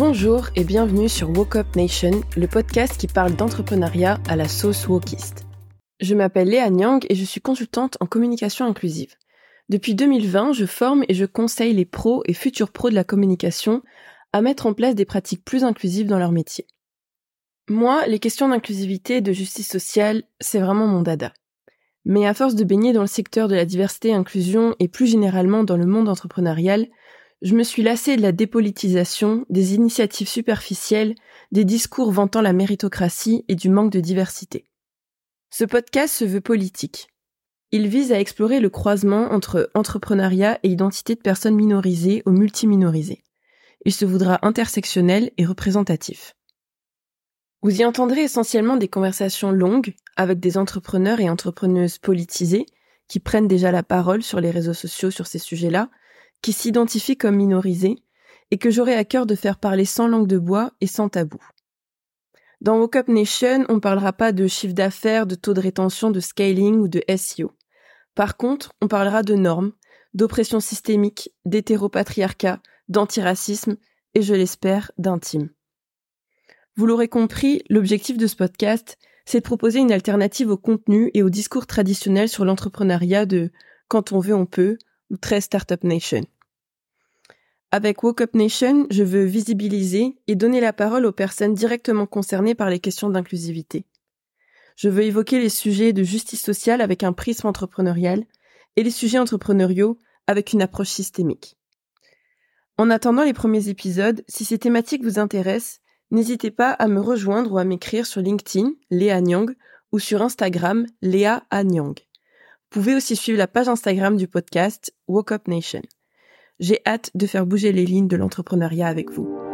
Bonjour et bienvenue sur Woke Up Nation, le podcast qui parle d'entrepreneuriat à la sauce wokiste. Je m'appelle Léa Nyang et je suis consultante en communication inclusive. Depuis 2020, je forme et je conseille les pros et futurs pros de la communication à mettre en place des pratiques plus inclusives dans leur métier. Moi, les questions d'inclusivité et de justice sociale, c'est vraiment mon dada. Mais à force de baigner dans le secteur de la diversité et inclusion et plus généralement dans le monde entrepreneurial, je me suis lassée de la dépolitisation, des initiatives superficielles, des discours vantant la méritocratie et du manque de diversité. Ce podcast se veut politique. Il vise à explorer le croisement entre entrepreneuriat et identité de personnes minorisées ou multiminorisées. Il se voudra intersectionnel et représentatif. Vous y entendrez essentiellement des conversations longues avec des entrepreneurs et entrepreneuses politisées qui prennent déjà la parole sur les réseaux sociaux sur ces sujets-là qui s'identifient comme minorisés et que j'aurai à cœur de faire parler sans langue de bois et sans tabou. Dans Woke Up Nation, on parlera pas de chiffre d'affaires, de taux de rétention, de scaling ou de SEO. Par contre, on parlera de normes, d'oppression systémique, d'hétéropatriarcat, d'antiracisme et, je l'espère, d'intime. Vous l'aurez compris, l'objectif de ce podcast, c'est de proposer une alternative au contenu et au discours traditionnel sur l'entrepreneuriat de quand on veut on peut ou très Startup Nation. Avec Woke Up Nation, je veux visibiliser et donner la parole aux personnes directement concernées par les questions d'inclusivité. Je veux évoquer les sujets de justice sociale avec un prisme entrepreneurial et les sujets entrepreneuriaux avec une approche systémique. En attendant les premiers épisodes, si ces thématiques vous intéressent, n'hésitez pas à me rejoindre ou à m'écrire sur LinkedIn, Léa Nyang, ou sur Instagram, Léa Anyang. Pouvez aussi suivre la page Instagram du podcast Woke Up Nation. J'ai hâte de faire bouger les lignes de l'entrepreneuriat avec vous.